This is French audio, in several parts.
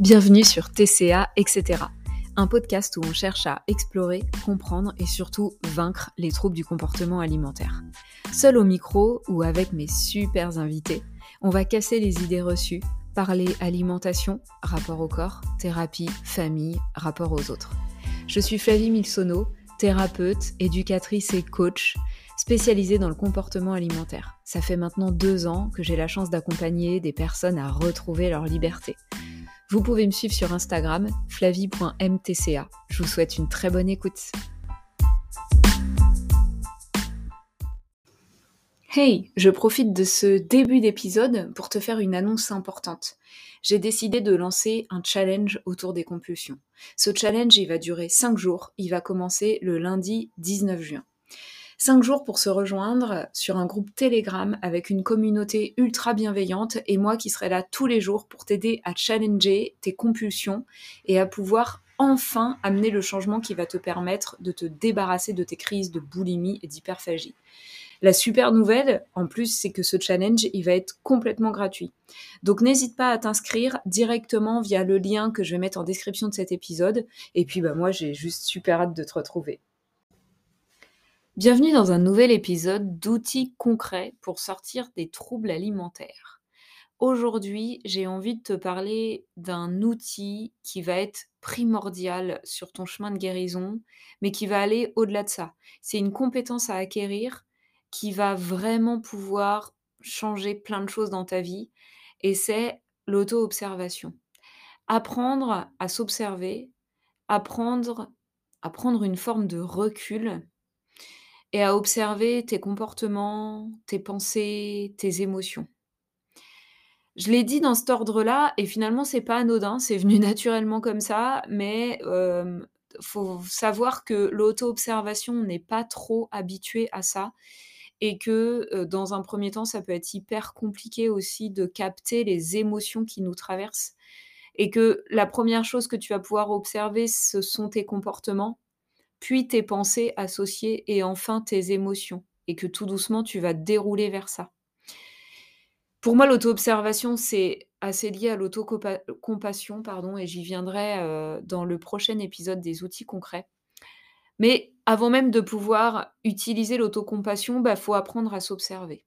Bienvenue sur TCA, etc. Un podcast où on cherche à explorer, comprendre et surtout vaincre les troubles du comportement alimentaire. Seul au micro ou avec mes super invités, on va casser les idées reçues, parler alimentation, rapport au corps, thérapie, famille, rapport aux autres. Je suis Flavie Milsono, thérapeute, éducatrice et coach spécialisée dans le comportement alimentaire. Ça fait maintenant deux ans que j'ai la chance d'accompagner des personnes à retrouver leur liberté. Vous pouvez me suivre sur Instagram, flavie.mtca. Je vous souhaite une très bonne écoute. Hey, je profite de ce début d'épisode pour te faire une annonce importante. J'ai décidé de lancer un challenge autour des compulsions. Ce challenge, il va durer 5 jours. Il va commencer le lundi 19 juin. 5 jours pour se rejoindre sur un groupe Telegram avec une communauté ultra bienveillante et moi qui serai là tous les jours pour t'aider à challenger tes compulsions et à pouvoir enfin amener le changement qui va te permettre de te débarrasser de tes crises de boulimie et d'hyperphagie. La super nouvelle, en plus, c'est que ce challenge, il va être complètement gratuit. Donc n'hésite pas à t'inscrire directement via le lien que je vais mettre en description de cet épisode. Et puis bah moi, j'ai juste super hâte de te retrouver. Bienvenue dans un nouvel épisode d'outils concrets pour sortir des troubles alimentaires. Aujourd'hui, j'ai envie de te parler d'un outil qui va être primordial sur ton chemin de guérison, mais qui va aller au-delà de ça. C'est une compétence à acquérir qui va vraiment pouvoir changer plein de choses dans ta vie, et c'est l'auto-observation. Apprendre à s'observer, apprendre à prendre une forme de recul et à observer tes comportements, tes pensées, tes émotions. Je l'ai dit dans cet ordre-là, et finalement, c'est pas anodin, c'est venu naturellement comme ça, mais il faut savoir que l'auto-observation, n'est pas trop habitué à ça, et que dans un premier temps, ça peut être hyper compliqué aussi de capter les émotions qui nous traversent, et que la première chose que tu vas pouvoir observer, ce sont tes comportements, puis tes pensées associées et enfin tes émotions, et que tout doucement tu vas dérouler vers ça. Pour moi, l'auto-observation, c'est assez lié à l'auto-compassion, pardon, et j'y viendrai euh, dans le prochain épisode des outils concrets. Mais avant même de pouvoir utiliser l'autocompassion, il bah, faut apprendre à s'observer.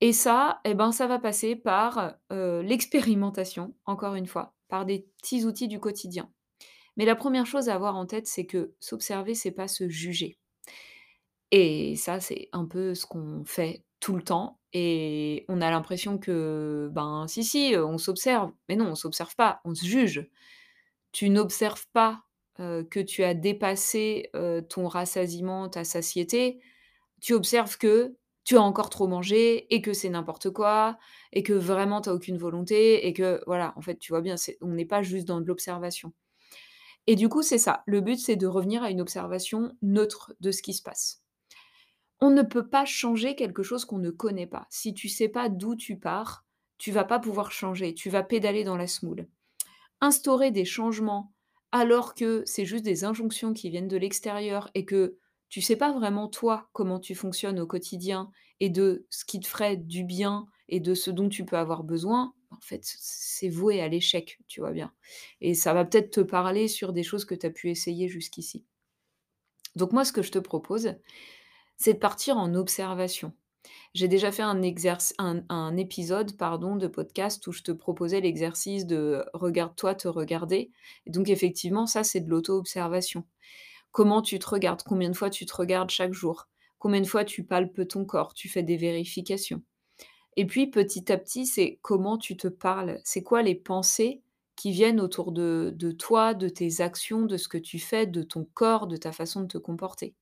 Et ça, eh ben, ça va passer par euh, l'expérimentation, encore une fois, par des petits outils du quotidien. Mais la première chose à avoir en tête, c'est que s'observer, c'est pas se juger. Et ça, c'est un peu ce qu'on fait tout le temps. Et on a l'impression que, ben, si, si, on s'observe. Mais non, on s'observe pas, on se juge. Tu n'observes pas que tu as dépassé ton rassasiement, ta satiété. Tu observes que tu as encore trop mangé et que c'est n'importe quoi et que vraiment tu n'as aucune volonté et que, voilà, en fait, tu vois bien, on n'est pas juste dans de l'observation. Et du coup, c'est ça. Le but, c'est de revenir à une observation neutre de ce qui se passe. On ne peut pas changer quelque chose qu'on ne connaît pas. Si tu sais pas d'où tu pars, tu vas pas pouvoir changer. Tu vas pédaler dans la smoule. Instaurer des changements alors que c'est juste des injonctions qui viennent de l'extérieur et que tu sais pas vraiment toi comment tu fonctionnes au quotidien et de ce qui te ferait du bien et de ce dont tu peux avoir besoin, en fait, c'est voué à l'échec, tu vois bien. Et ça va peut-être te parler sur des choses que tu as pu essayer jusqu'ici. Donc moi, ce que je te propose, c'est de partir en observation. J'ai déjà fait un, un, épisode pardon, de podcast où je te proposais l'exercice de regarde-toi te regarder. Donc effectivement, ça, c'est de l'auto-observation. Comment tu te regardes? Combien de fois tu te regardes chaque jour? Combien de fois tu palpes ton corps? Tu fais des vérifications et puis petit à petit, c'est comment tu te parles. C'est quoi les pensées qui viennent autour de, toi, de tes actions, de ce que tu fais, de ton corps, de ta façon de te comporter.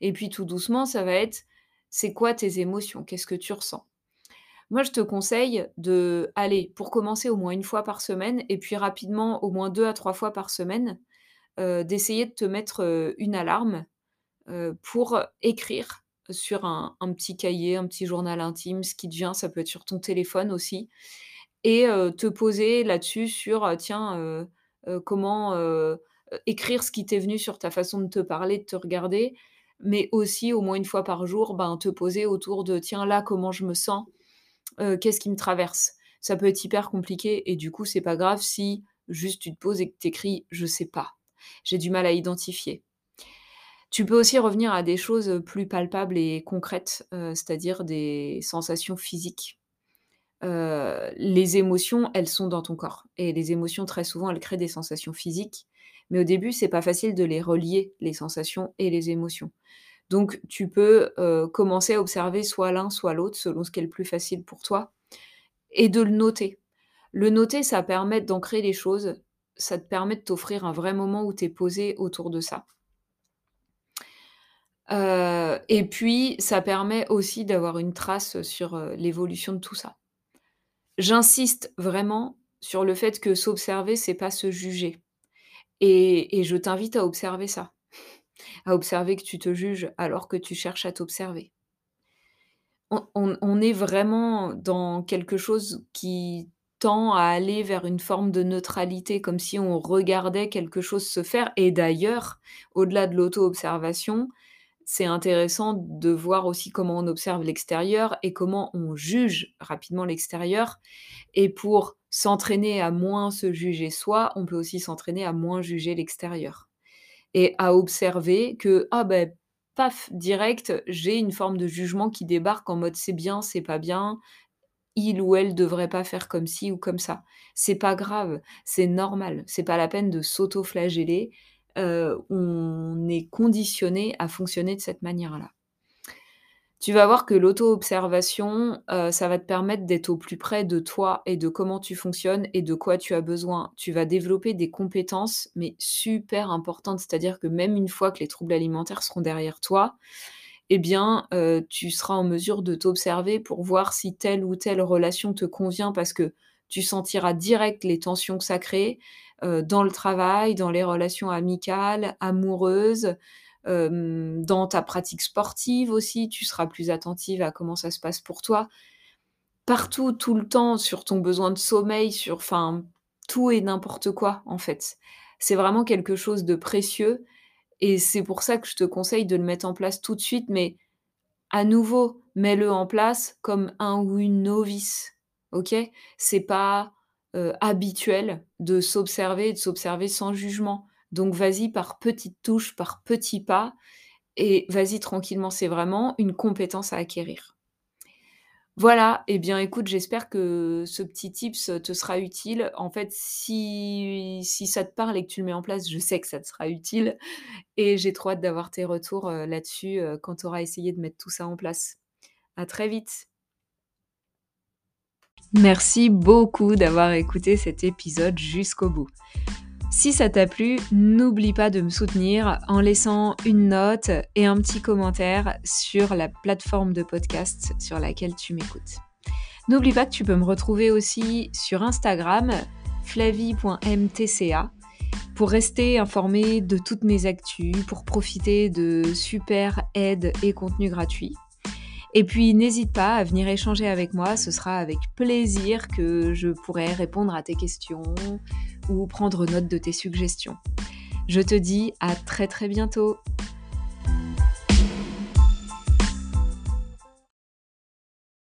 Et puis tout doucement, ça va être, c'est quoi tes émotions? Qu'est-ce que tu ressens? Moi, je te conseille de aller, pour commencer au moins une fois par semaine, et puis rapidement au moins deux à trois fois par semaine, euh, d'essayer de te mettre euh, une alarme euh, pour écrire sur un, petit cahier, un petit journal intime, ce qui te vient, ça peut être sur ton téléphone aussi, et te poser là-dessus sur, tiens, comment écrire ce qui t'est venu sur ta façon de te parler, de te regarder, mais aussi au moins une fois par jour, ben, te poser autour de, tiens, là, comment je me sens, qu'est-ce qui me traverse Ça peut être hyper compliqué et du coup, c'est pas grave si juste tu te poses et que tu écris je sais pas. J'ai du mal à identifier. Tu peux aussi revenir à des choses plus palpables et concrètes, c'est-à-dire des sensations physiques. Les émotions, elles sont dans ton corps et les émotions, très souvent, elles créent des sensations physiques. Mais au début, c'est pas facile de les relier, les sensations et les émotions. Donc tu peux, commencer à observer soit l'un, soit l'autre, selon ce qui est le plus facile pour toi et de le noter. Le noter, ça permet d'ancrer les choses, ça te permet de t'offrir un vrai moment où tu es posé autour de ça. Heu et puis ça permet aussi d'avoir une trace sur, heu, l'évolution de tout ça. J'insiste vraiment sur le fait que s'observer, c'est pas se juger et je t'invite à observer ça, à observer que tu te juges alors que tu cherches à t'observer. On est vraiment dans quelque chose qui tend à aller vers une forme de neutralité, comme si on regardait quelque chose se faire et d'ailleurs, au-delà de l'auto-observation, c'est intéressant de voir aussi comment on observe l'extérieur et comment on juge rapidement l'extérieur. Et pour s'entraîner à moins se juger soi, on peut aussi s'entraîner à moins juger l'extérieur. Et à observer que, ah beh, paf, direct, j'ai une forme de jugement qui débarque en mode: «C'est bien, c'est pas bien, il ou elle devrait pas faire comme ci ou comme ça». C'est pas grave, c'est normal, c'est pas la peine de s'auto-flageller, heu, on est conditionné à fonctionner de cette manière-là. Tu vas voir que l'auto-observation, heu, ça va te permettre d'être au plus près de toi et de comment tu fonctionnes et de quoi tu as besoin. Tu vas développer des compétences, mais super importantes. C'est-à-dire que même une fois que les troubles alimentaires seront derrière toi, eh bien, heu, tu seras en mesure de t'observer pour voir si telle ou telle relation te convient parce que tu sentiras direct les tensions que ça crée, dans le travail, dans les relations amicales, amoureuses, Hem, dans ta pratique sportive aussi, tu seras plus attentive à comment ça se passe pour toi. Partout, tout le temps, sur ton besoin de sommeil, sur enfin, tout et n'importe quoi, en fait. C'est vraiment quelque chose de précieux et c'est pour ça que je te conseille de le mettre en place tout de suite, mais à nouveau, mets-le en place comme un ou une novice, OK? C'est pas, heu, habituel de s'observer et de s'observer sans jugement. Donc vas-y par petites touches, par petits pas et vas-y tranquillement, c'est vraiment une compétence à acquérir. Voilà, et bien écoute, j'espère que ce petit tips te sera utile. En fait, si si ça te parle et que tu le mets en place, je sais que ça te sera utile et j'ai trop hâte d'avoir tes retours, heu, là-dessus, heu, quand tu auras essayé de mettre tout ça en place. À très vite. Merci beaucoup d'avoir écouté cet épisode jusqu'au bout. Si ça t'a plu, n'oublie pas de me soutenir en laissant une note et un petit commentaire sur la plateforme de podcast sur laquelle tu m'écoutes. N'oublie pas que tu peux me retrouver aussi sur Instagram, flavie.mtca, pour rester informé de toutes mes actus, pour profiter de super aides et contenus gratuits. Et puis n'hésite pas à venir échanger avec moi, ce sera avec plaisir que je pourrai répondre à tes questions ou prendre note de tes suggestions. Je te dis à très très bientôt